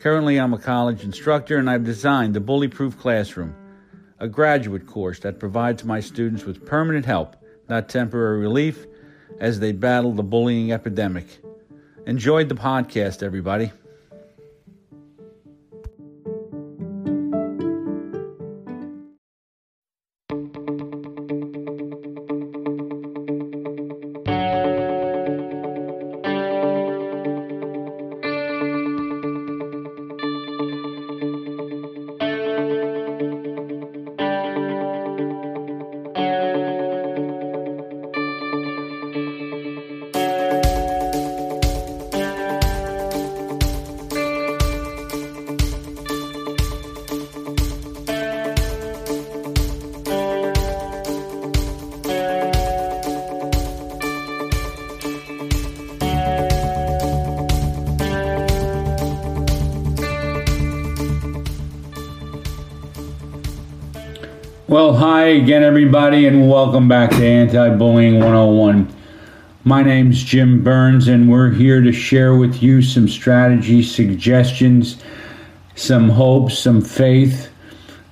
Currently, I'm a college instructor and I've designed the Bully Proof Classroom, a graduate course that provides my students with permanent help, not temporary relief, as they battle the bullying epidemic. Enjoyed the podcast, everybody. Hi again, everybody, and welcome back to Anti Bullying 101. My name's Jim Burns, and we're here to share with you some strategies, suggestions, some hopes, some faith.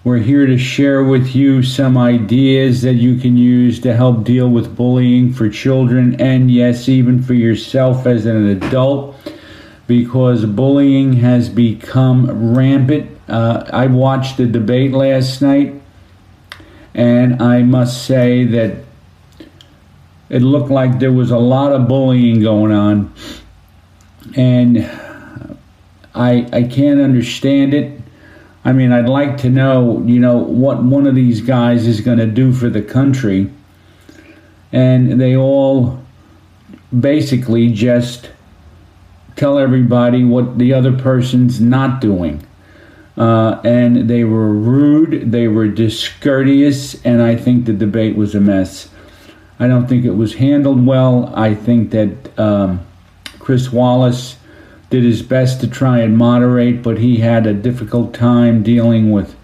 We're here to share with you some ideas that you can use to help deal with bullying for children and, yes, even for yourself as an adult, because bullying has become rampant. Uh, I watched the debate last night and I must say that it looked like there was a lot of bullying going on, and I I can't understand it. I mean, I'd like to know, you know, what one of these guys is going to do for the country, and they all basically just tell everybody what the other person's not doing. Uh, and they were rude, they were discourteous, and I think the debate was a mess. I don't think it was handled well. I think that um, Chris Wallace did his best to try and moderate, but he had a difficult time dealing with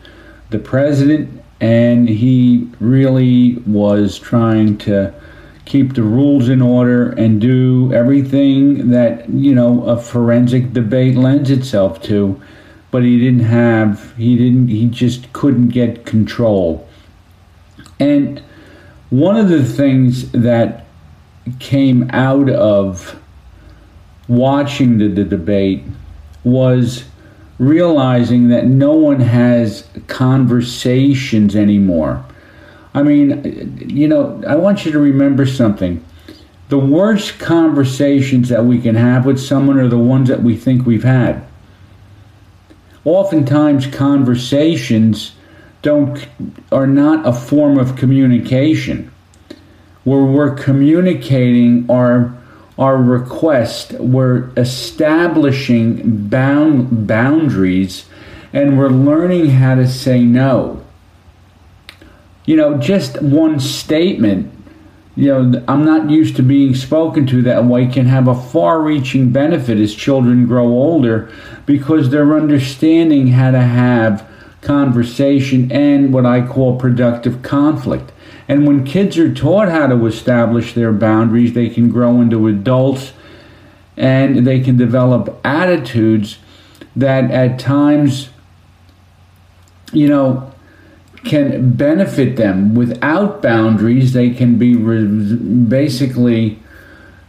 the president, and he really was trying to keep the rules in order and do everything that you know a forensic debate lends itself to but he didn't have he didn't he just couldn't get control. And one of the things that came out of watching the, the debate was realizing that no one has conversations anymore. I mean you know i want you to remember something. The worst conversations that we can have with someone are the ones that we think we've had oftentimes conversations don't are not a form of communication. Where we're communicating our our request we're establishing bound boundaries and we're learning how to say no. You know just one statement you know, I'm not used to being spoken to that way can have a far reaching benefit as children grow older because they're understanding how to have conversation and what I call productive conflict. And when kids are taught how to establish their boundaries, they can grow into adults and they can develop attitudes that at times, you know, can benefit them without boundaries. They can be re- basically,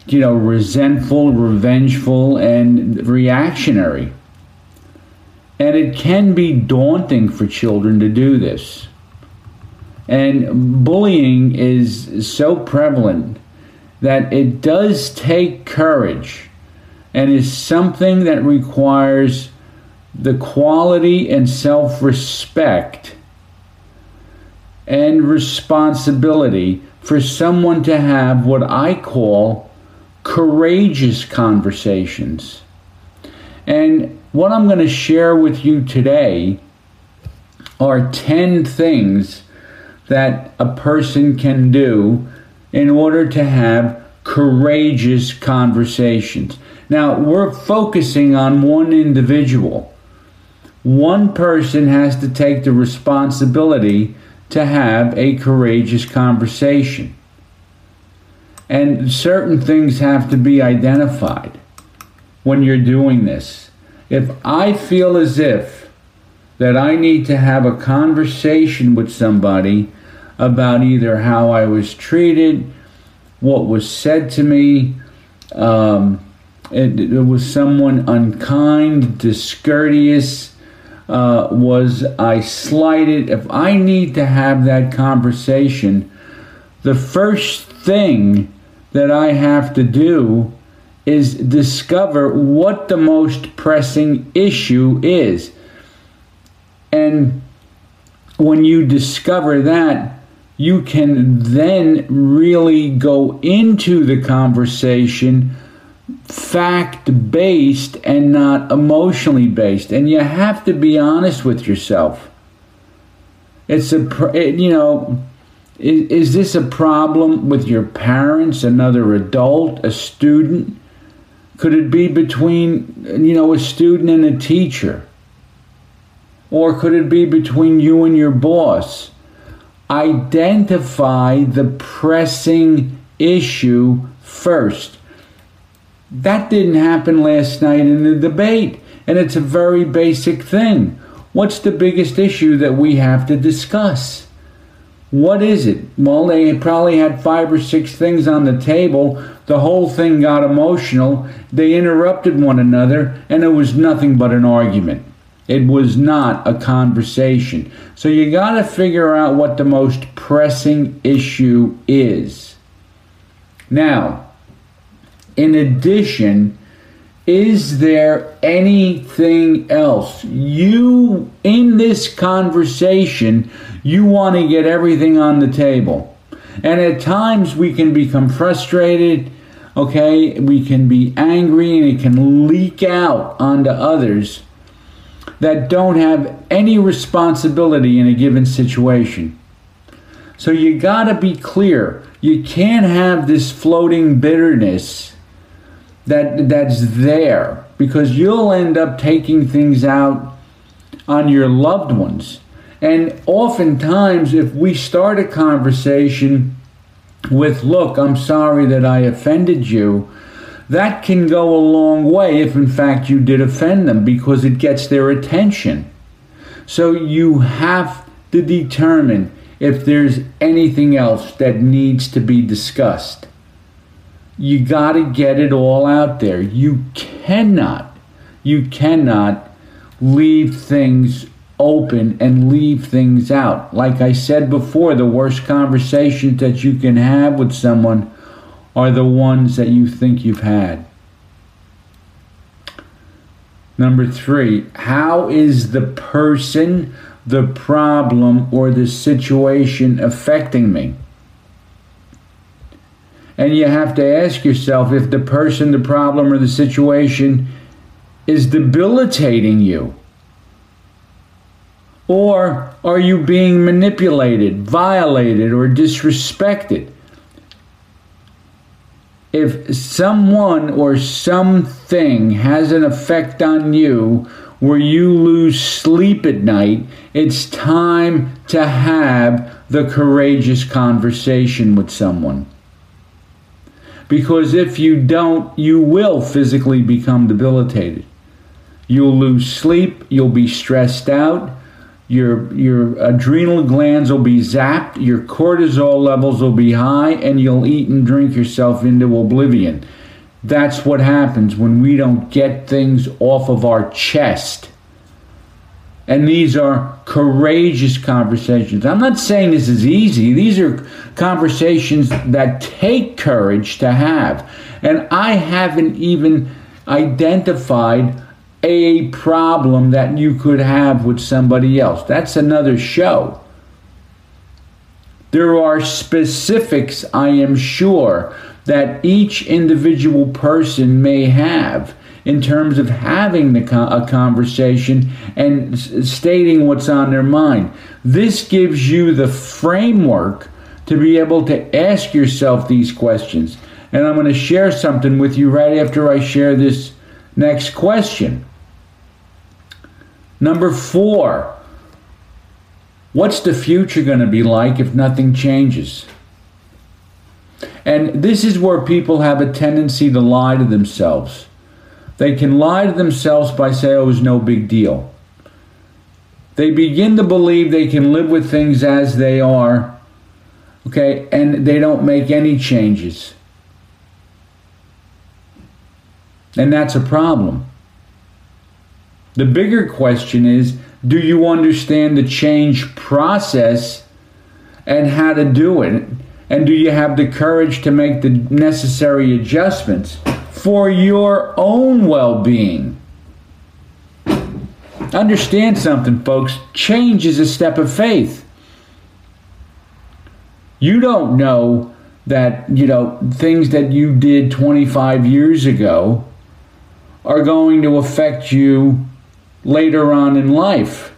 you know, resentful, revengeful, and reactionary. And it can be daunting for children to do this. And bullying is so prevalent that it does take courage and is something that requires the quality and self respect and responsibility for someone to have what I call courageous conversations. And what I'm going to share with you today are 10 things that a person can do in order to have courageous conversations. Now, we're focusing on one individual. One person has to take the responsibility to have a courageous conversation. And certain things have to be identified when you're doing this. If I feel as if that I need to have a conversation with somebody about either how I was treated, what was said to me, um, it, it, was someone unkind, discourteous, uh, was I slighted. If I need to have that conversation, the first thing that I have to do is discover what the most pressing issue is. And when you discover that, you can then really go into the conversation fact based and not emotionally based. And you have to be honest with yourself. It's a, you know, is, is this a problem with your parents, another adult, a student? Could it be between, you know, a student and a teacher? Or could it be between you and your boss? Identify the pressing issue first. That didn't happen last night in the debate, and it's a very basic thing. What's the biggest issue that we have to discuss? What is it? Well, they probably had five or six things on the table. The whole thing got emotional. They interrupted one another, and it was nothing but an argument. It was not a conversation. So you got to figure out what the most pressing issue is. Now, in addition, is there anything else? You in this conversation you want to get everything on the table. And at times we can become frustrated okay? We can be angry and it can leak out onto others that don't have any responsibility in a given situation. So you got to be clear. You can't have this floating bitterness that that's there because you'll end up taking things out on your loved ones. And oftentimes, if we start a conversation with, Look, I'm sorry that I offended you, that can go a long way if, in fact, you did offend them because it gets their attention. So you have to determine if there's anything else that needs to be discussed. You got to get it all out there. You cannot, you cannot leave things open and leave things out. Like I said before, the worst conversations that you can have with someone are the ones that you think you've had. Number three, how is the person, the problem, or the situation affecting me? And you have to ask yourself if the person, the problem, or the situation is debilitating you. Or are you being manipulated, violated, or disrespected? If someone or something has an effect on you where you lose sleep at night, it's time to have the courageous conversation with someone. Because if you don't, you will physically become debilitated. You'll lose sleep, you'll be stressed out, your, your adrenal glands will be zapped, your cortisol levels will be high, and you'll eat and drink yourself into oblivion. That's what happens when we don't get things off of our chest. And these are courageous conversations. I'm not saying this is easy. These are conversations that take courage to have. And I haven't even identified a problem that you could have with somebody else. That's another show. There are specifics, I am sure, that each individual person may have in terms of having the a conversation and stating what's on their mind. This gives you the framework to be able to ask yourself these questions. And I'm going to share something with you right after I share this next question. Number four, what's the future going to be like if nothing changes? And this is where people have a tendency to lie to themselves. They can lie to themselves by saying, oh, it was no big deal. They begin to believe they can live with things as they are, okay, and they don't make any changes. And that's a problem. The bigger question is do you understand the change process and how to do it? And do you have the courage to make the necessary adjustments for your own well being? Understand something, folks. Change is a step of faith. You don't know that, you know, things that you did 25 years ago are going to affect you later on in life.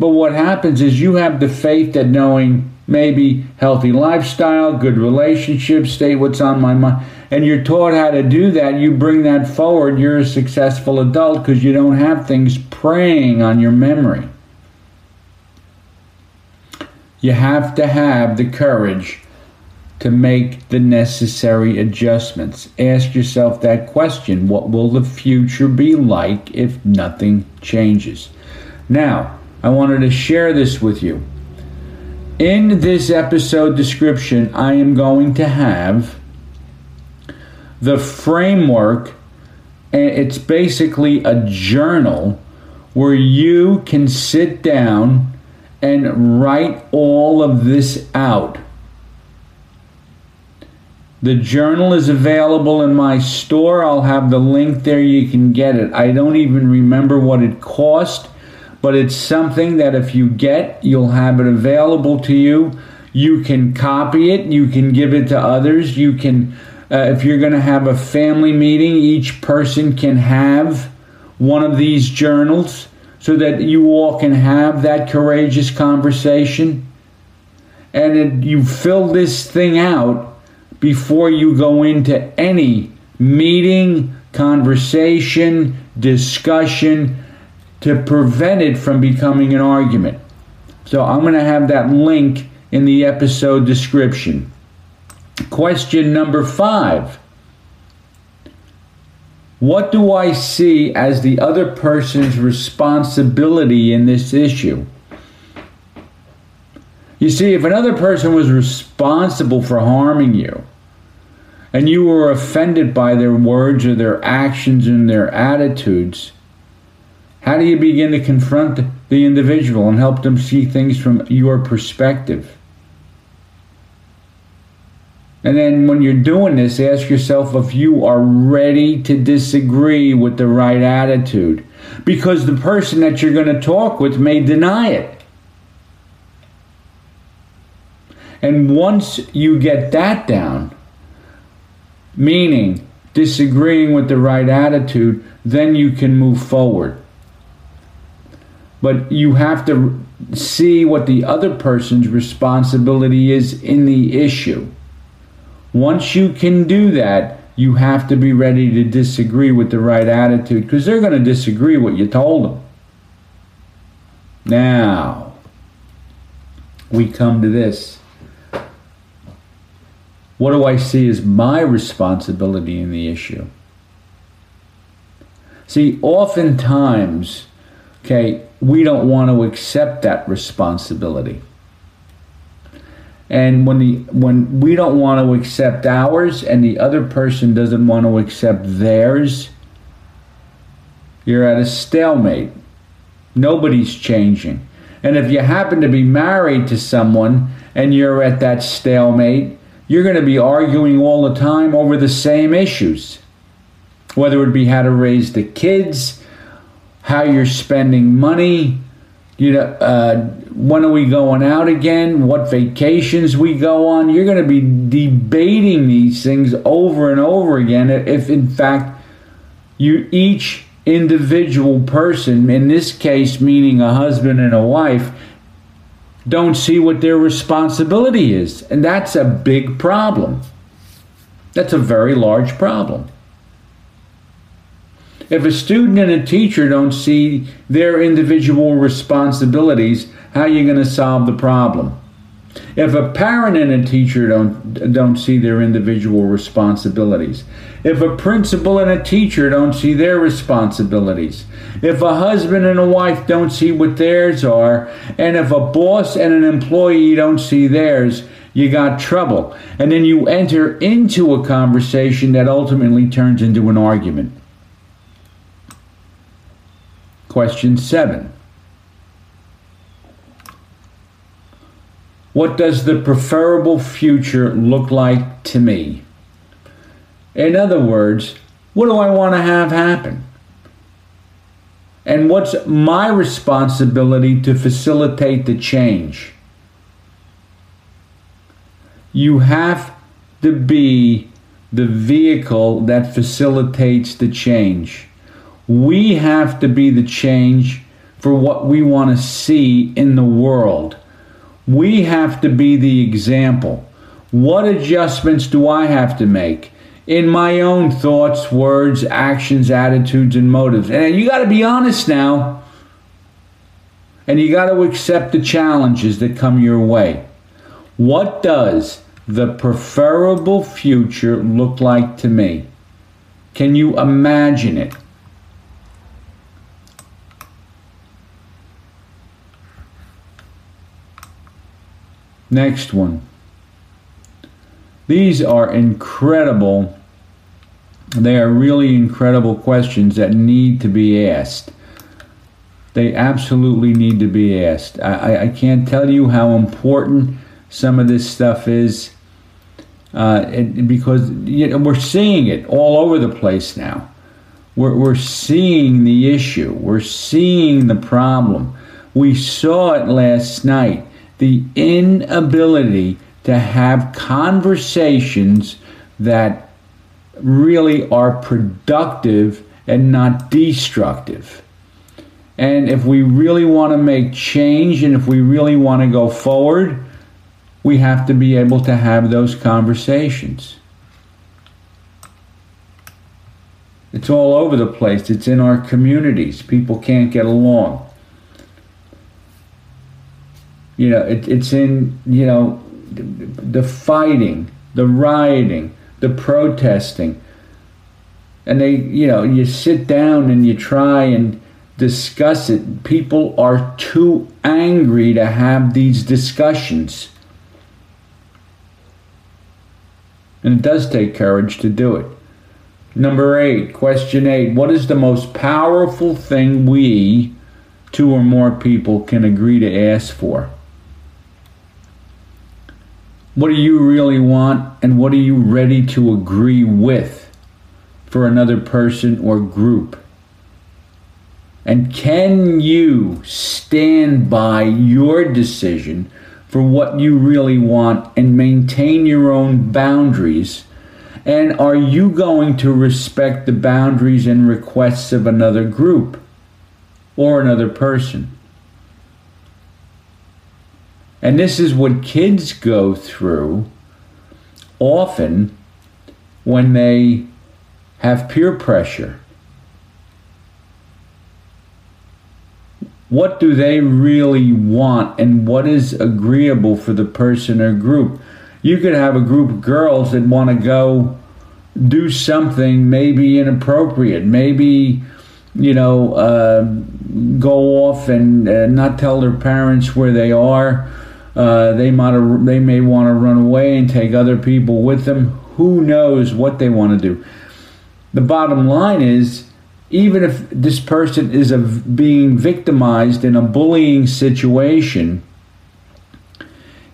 But what happens is you have the faith that knowing maybe healthy lifestyle, good relationships, state what's on my mind, and you're taught how to do that, you bring that forward, you're a successful adult because you don't have things preying on your memory. You have to have the courage to make the necessary adjustments. Ask yourself that question what will the future be like if nothing changes? Now, I wanted to share this with you. In this episode description, I am going to have the framework, and it's basically a journal where you can sit down and write all of this out the journal is available in my store. I'll have the link there. You can get it. I don't even remember what it cost, but it's something that if you get, you'll have it available to you. You can copy it, you can give it to others. You can, uh, if you're going to have a family meeting, each person can have one of these journals so that you all can have that courageous conversation. And it, you fill this thing out before you go into any meeting, conversation, discussion to prevent it from becoming an argument. So I'm going to have that link in the episode description. Question number five What do I see as the other person's responsibility in this issue? You see, if another person was responsible for harming you, and you were offended by their words or their actions and their attitudes, how do you begin to confront the individual and help them see things from your perspective? And then when you're doing this, ask yourself if you are ready to disagree with the right attitude. Because the person that you're going to talk with may deny it. And once you get that down, meaning disagreeing with the right attitude, then you can move forward. But you have to see what the other person's responsibility is in the issue. Once you can do that, you have to be ready to disagree with the right attitude because they're going to disagree what you told them. Now, we come to this. What do I see as my responsibility in the issue? See, oftentimes, okay, we don't want to accept that responsibility. And when the when we don't want to accept ours and the other person doesn't want to accept theirs, you're at a stalemate. Nobody's changing. And if you happen to be married to someone and you're at that stalemate, you're going to be arguing all the time over the same issues. Whether it be how to raise the kids, how you're spending money, you know, uh, when are we going out again, what vacations we go on. You're going to be debating these things over and over again if, in fact, You each individual person, in this case meaning a husband and a wife, don't see what their responsibility is. And that's a big problem. That's a very large problem. If a student and a teacher don't see their individual responsibilities, how are you going to solve the problem? If a parent and a teacher don't don't see their individual responsibilities, if a principal and a teacher don't see their responsibilities, if a husband and a wife don't see what theirs are, and if a boss and an employee don't see theirs, you got trouble. And then you enter into a conversation that ultimately turns into an argument. Question 7. What does the preferable future look like to me? In other words, what do I want to have happen? And what's my responsibility to facilitate the change? You have to be the vehicle that facilitates the change. We have to be the change for what we want to see in the world. We have to be the example. What adjustments do I have to make in my own thoughts, words, actions, attitudes, and motives? And you got to be honest now. And you got to accept the challenges that come your way. What does the preferable future look like to me? Can you imagine it? Next one. These are incredible. They are really incredible questions that need to be asked. They absolutely need to be asked. I, I can't tell you how important some of this stuff is uh, it, because you know, we're seeing it all over the place now. We're, we're seeing the issue, we're seeing the problem. We saw it last night the inability to have conversations that really are productive and not destructive. And if we really want to make change and if we really want to go forward, we have to be able to have those conversations. It's all over the place. It's in our communities. People can't get along. You know, it, it's in, you know, the fighting, the rioting, the protesting. And they, you know, you sit down and you try and discuss it. People are too angry to have these discussions. And it does take courage to do it. Number eight, question eight What is the most powerful thing we, two or more people, can agree to ask for? What do you really want, and what are you ready to agree with for another person or group? And can you stand by your decision for what you really want and maintain your own boundaries? And are you going to respect the boundaries and requests of another group or another person? And this is what kids go through often when they have peer pressure. What do they really want and what is agreeable for the person or group? You could have a group of girls that want to go do something maybe inappropriate, maybe, you know, uh, go off and uh, not tell their parents where they are uh, they might they may want to run away and take other people with them. Who knows what they want to do? The bottom line is, even if this person is a, being victimized in a bullying situation,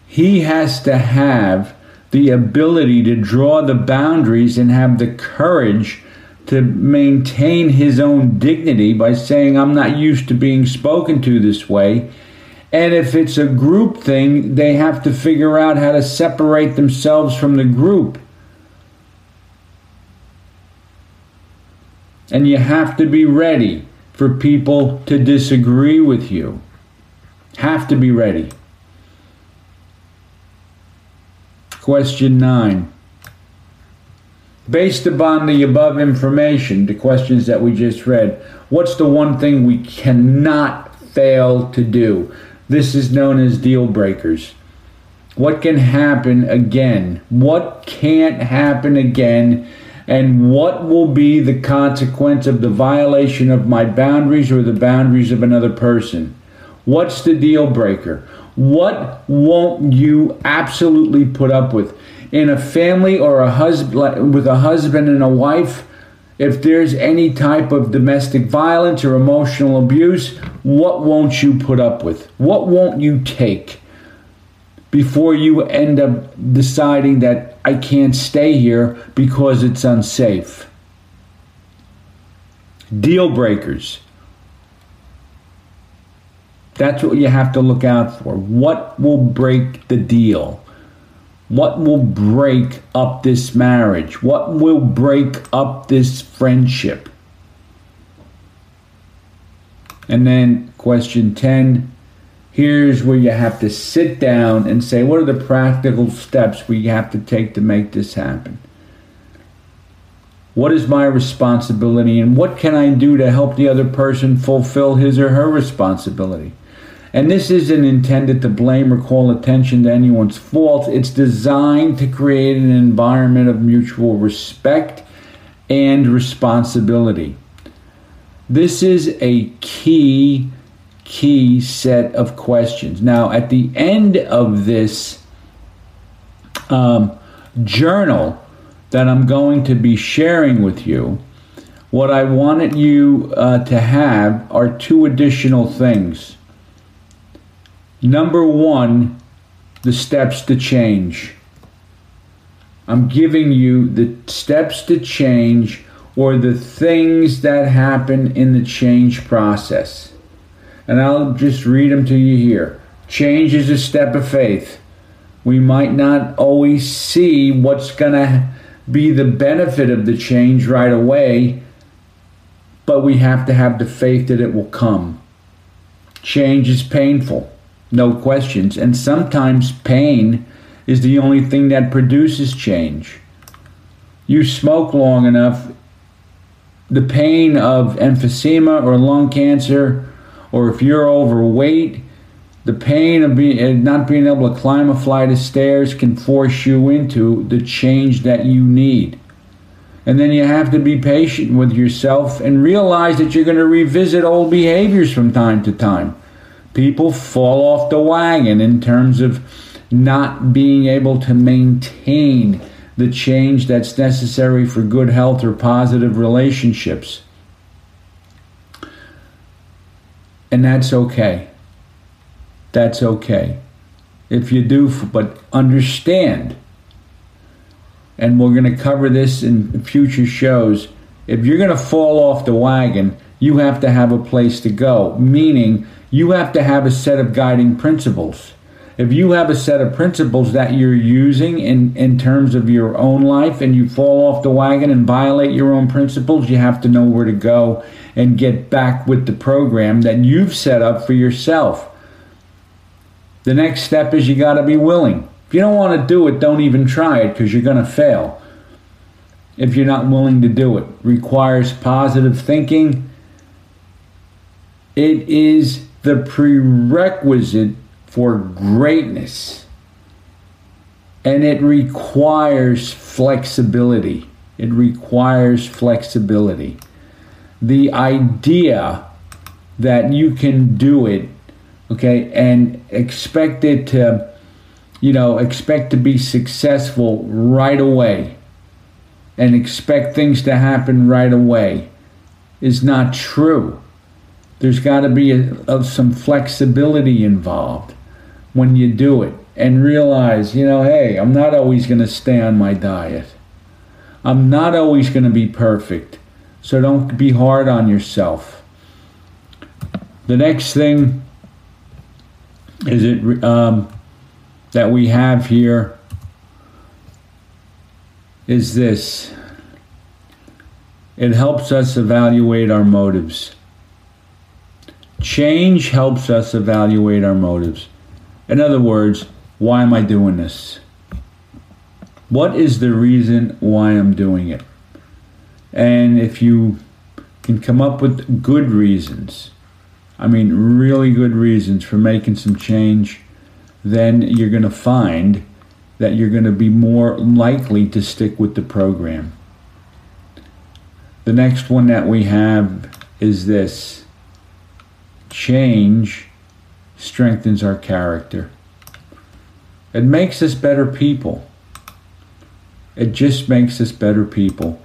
he has to have the ability to draw the boundaries and have the courage to maintain his own dignity by saying, I'm not used to being spoken to this way and if it's a group thing, they have to figure out how to separate themselves from the group. And you have to be ready for people to disagree with you. Have to be ready. Question 9. Based upon the above information, the questions that we just read, what's the one thing we cannot fail to do? This is known as deal breakers. What can happen again? What can't happen again? And what will be the consequence of the violation of my boundaries or the boundaries of another person? What's the deal breaker? What won't you absolutely put up with? In a family or a husband with a husband and a wife, if there's any type of domestic violence or emotional abuse, what won't you put up with? What won't you take before you end up deciding that I can't stay here because it's unsafe? Deal breakers. That's what you have to look out for. What will break the deal? What will break up this marriage? What will break up this friendship? And then question 10 here's where you have to sit down and say, what are the practical steps we have to take to make this happen? What is my responsibility and what can I do to help the other person fulfill his or her responsibility? And this isn't intended to blame or call attention to anyone's fault. It's designed to create an environment of mutual respect and responsibility. This is a key, key set of questions. Now, at the end of this um, journal that I'm going to be sharing with you, what I wanted you uh, to have are two additional things. Number one, the steps to change. I'm giving you the steps to change or the things that happen in the change process. And I'll just read them to you here. Change is a step of faith. We might not always see what's going to be the benefit of the change right away, but we have to have the faith that it will come. Change is painful no questions. And sometimes pain is the only thing that produces change. You smoke long enough, the pain of emphysema or lung cancer, or if you're overweight, the pain of being, eh, not being able to climb a flight of stairs can force you into the change that you need. And then you have to be patient with yourself and realize that you're going to revisit old behaviors from time to time people fall off the wagon in terms of not being able to maintain the change that's necessary for good health or positive relationships. And that's okay. That's okay. If you do, but understand, and we're going to cover this in future shows. If you're going to fall off the wagon, you have to have a place to go, meaning you have to have a set of guiding principles. If you have a set of principles that you're using in, in terms of your own life and you fall off the wagon and violate your own principles, you have to know where to go and get back with the program that you've set up for yourself. The next step is you got to be willing. If you don't want to do it, don't even try it because you're going to fail. If you're not willing to do it, requires positive thinking. It is the prerequisite for greatness. And it requires flexibility. It requires flexibility. The idea that you can do it, okay, and expect it to, you know, expect to be successful right away and expect things to happen right away is not true. There's got to be a, a, some flexibility involved when you do it and realize, you know, hey, I'm not always going to stay on my diet. I'm not always going to be perfect. So don't be hard on yourself. The next thing is it um, that we have here is this it helps us evaluate our motives. Change helps us evaluate our motives. In other words, why am I doing this? What is the reason why I'm doing it? And if you can come up with good reasons, I mean, really good reasons for making some change, then you're going to find that you're going to be more likely to stick with the program. The next one that we have is this change strengthens our character. It makes us better people. It just makes us better people.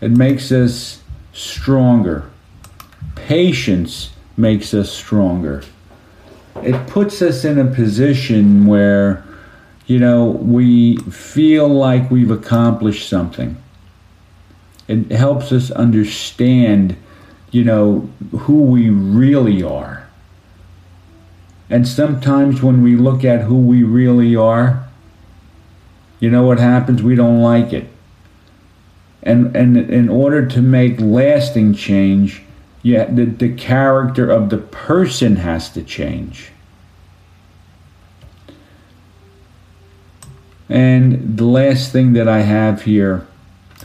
It makes us stronger. Patience makes us stronger. It puts us in a position where, you know, we feel like we've accomplished something. It helps us understand, you know, who we really are. And sometimes when we look at who we really are, you know what happens? We don't like it. And, and in order to make lasting change, yeah, the, the character of the person has to change. And the last thing that I have here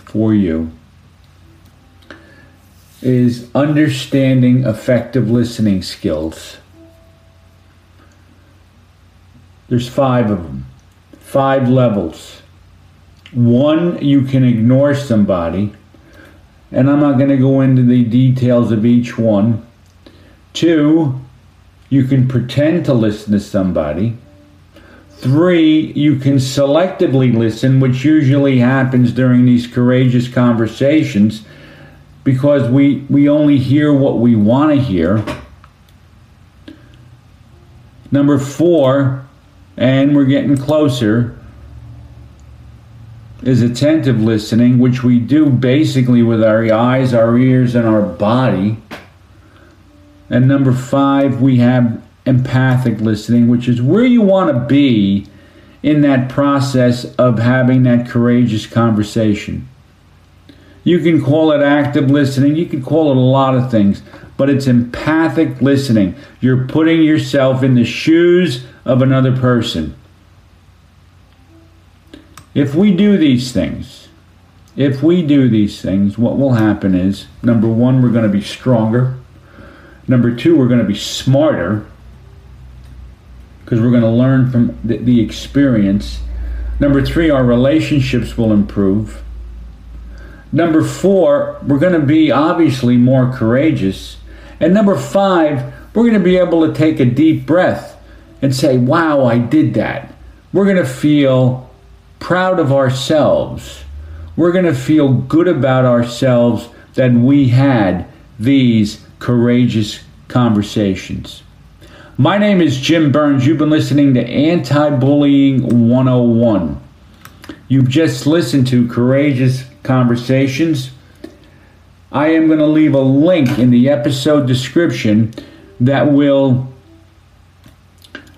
for you is understanding effective listening skills. There's five of them five levels. One, you can ignore somebody, and I'm not going to go into the details of each one. Two, you can pretend to listen to somebody. Three, you can selectively listen, which usually happens during these courageous conversations because we, we only hear what we want to hear. Number four, and we're getting closer, is attentive listening, which we do basically with our eyes, our ears, and our body. And number five, we have empathic listening, which is where you want to be in that process of having that courageous conversation. You can call it active listening, you can call it a lot of things, but it's empathic listening. You're putting yourself in the shoes of another person. If we do these things, if we do these things, what will happen is number one, we're going to be stronger. Number two, we're going to be smarter because we're going to learn from the, the, experience. Number three, our relationships will improve. Number four, we're going to be obviously more courageous. And number five, we're going to be able to take a deep breath and say, wow, I did that. We're going to feel proud of ourselves. We're going to feel good about ourselves that we had these courageous conversations. My name is Jim Burns. You've been listening to Anti Bullying 101. You've just listened to Courageous Conversations. I am going to leave a link in the episode description that will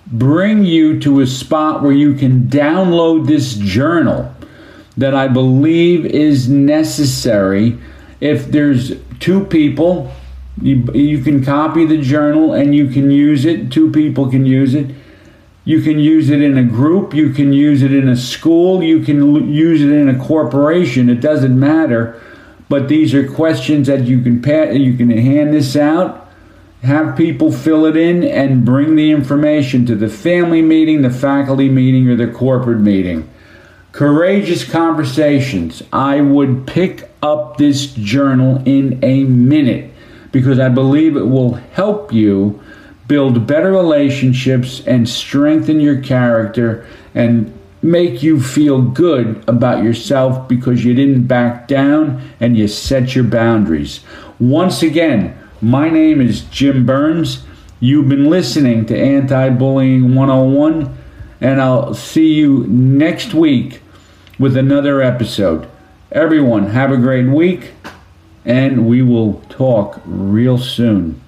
bring you to a spot where you can download this journal that I believe is necessary. If there's two people, you, you can copy the journal and you can use it. Two people can use it. You can use it in a group, you can use it in a school, you can use it in a corporation. It doesn't matter. But these are questions that you can you can hand this out have people fill it in and bring the information to the family meeting, the faculty meeting, or the corporate meeting. Courageous conversations. I would pick up this journal in a minute because I believe it will help you build better relationships and strengthen your character and make you feel good about yourself because you didn't back down and you set your boundaries. Once again, my name is Jim Burns. You've been listening to Anti Bullying 101, and I'll see you next week with another episode. Everyone, have a great week, and we will talk real soon.